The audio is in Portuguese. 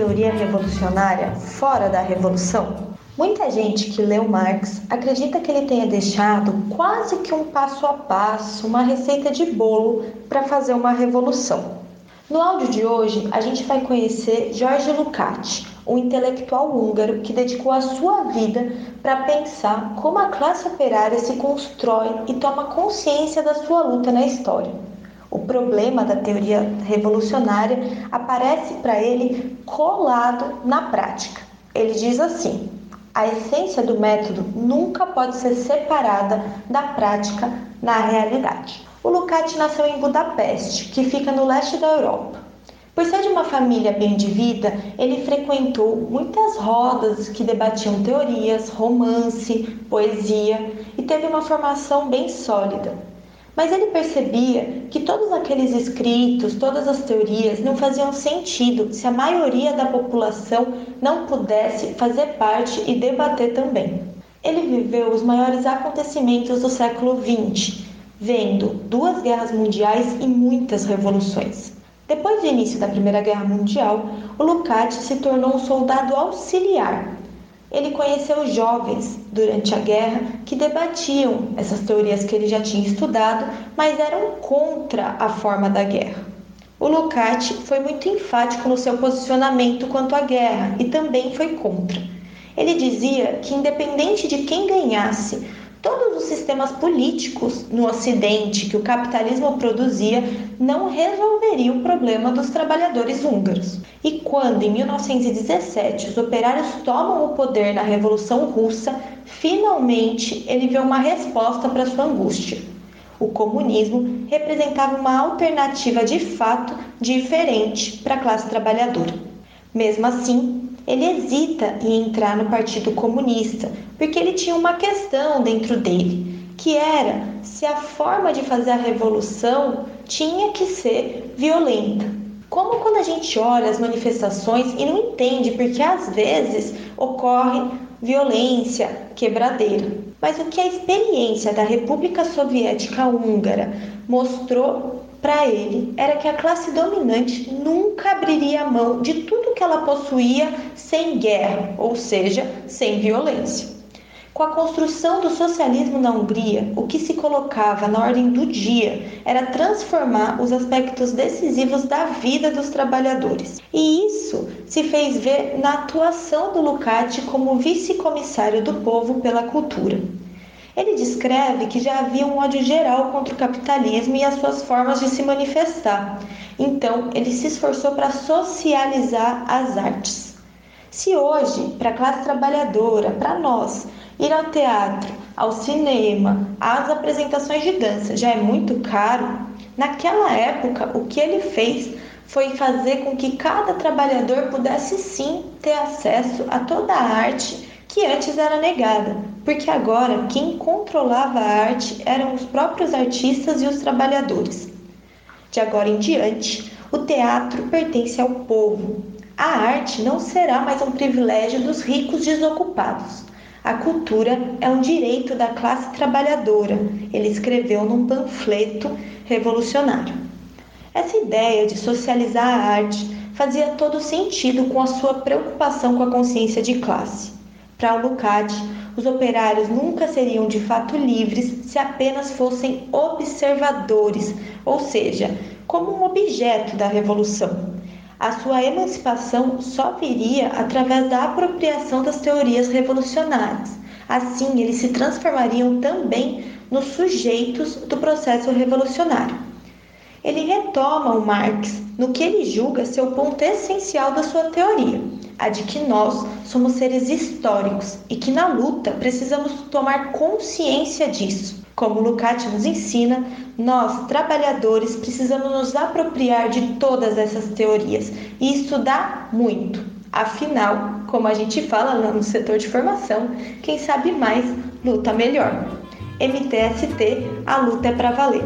teoria revolucionária fora da revolução? Muita gente que leu Marx acredita que ele tenha deixado quase que um passo a passo, uma receita de bolo para fazer uma revolução. No áudio de hoje, a gente vai conhecer Jorge Lukács, um intelectual húngaro que dedicou a sua vida para pensar como a classe operária se constrói e toma consciência da sua luta na história. O problema da teoria revolucionária aparece para ele colado na prática. Ele diz assim: a essência do método nunca pode ser separada da prática na realidade. O Lukács nasceu em Budapeste, que fica no leste da Europa. Por ser de uma família bem de vida, ele frequentou muitas rodas que debatiam teorias, romance, poesia e teve uma formação bem sólida. Mas ele percebia que todos aqueles escritos, todas as teorias não faziam sentido se a maioria da população não pudesse fazer parte e debater também. Ele viveu os maiores acontecimentos do século XX, vendo duas guerras mundiais e muitas revoluções. Depois do início da Primeira Guerra Mundial, o Lukács se tornou um soldado auxiliar ele conheceu jovens durante a guerra que debatiam essas teorias que ele já tinha estudado, mas eram contra a forma da guerra. O Lukács foi muito enfático no seu posicionamento quanto à guerra e também foi contra. Ele dizia que, independente de quem ganhasse, Todos os sistemas políticos no Ocidente que o capitalismo produzia não resolveriam o problema dos trabalhadores húngaros. E quando, em 1917, os operários tomam o poder na Revolução Russa, finalmente ele vê uma resposta para sua angústia. O comunismo representava uma alternativa de fato diferente para a classe trabalhadora. Mesmo assim, ele hesita em entrar no Partido Comunista, porque ele tinha uma questão dentro dele, que era se a forma de fazer a revolução tinha que ser violenta. Como quando a gente olha as manifestações e não entende porque às vezes ocorre violência, quebradeira. Mas o que a experiência da República Soviética Húngara mostrou para ele era que a classe dominante nunca abriria mão de tudo que ela possuía sem guerra, ou seja, sem violência. Com a construção do socialismo na Hungria, o que se colocava na ordem do dia era transformar os aspectos decisivos da vida dos trabalhadores. E isso se fez ver na atuação do Lukács como vice-comissário do povo pela cultura. Ele descreve que já havia um ódio geral contra o capitalismo e as suas formas de se manifestar. Então, ele se esforçou para socializar as artes. Se hoje, para a classe trabalhadora, para nós, ir ao teatro, ao cinema, às apresentações de dança já é muito caro, naquela época o que ele fez foi fazer com que cada trabalhador pudesse sim ter acesso a toda a arte que antes era negada, porque agora quem controlava a arte eram os próprios artistas e os trabalhadores. De agora em diante, o teatro pertence ao povo. A arte não será mais um privilégio dos ricos desocupados. A cultura é um direito da classe trabalhadora, ele escreveu num panfleto revolucionário. Essa ideia de socializar a arte fazia todo sentido com a sua preocupação com a consciência de classe. Para o Lukács, os operários nunca seriam de fato livres se apenas fossem observadores, ou seja, como um objeto da revolução. A sua emancipação só viria através da apropriação das teorias revolucionárias. Assim, eles se transformariam também nos sujeitos do processo revolucionário. Ele retoma o Marx no que ele julga ser o ponto essencial da sua teoria a de que nós somos seres históricos e que na luta precisamos tomar consciência disso. Como Lukács nos ensina, nós, trabalhadores, precisamos nos apropriar de todas essas teorias e estudar muito. Afinal, como a gente fala lá no setor de formação, quem sabe mais luta melhor. MTST, a luta é para valer.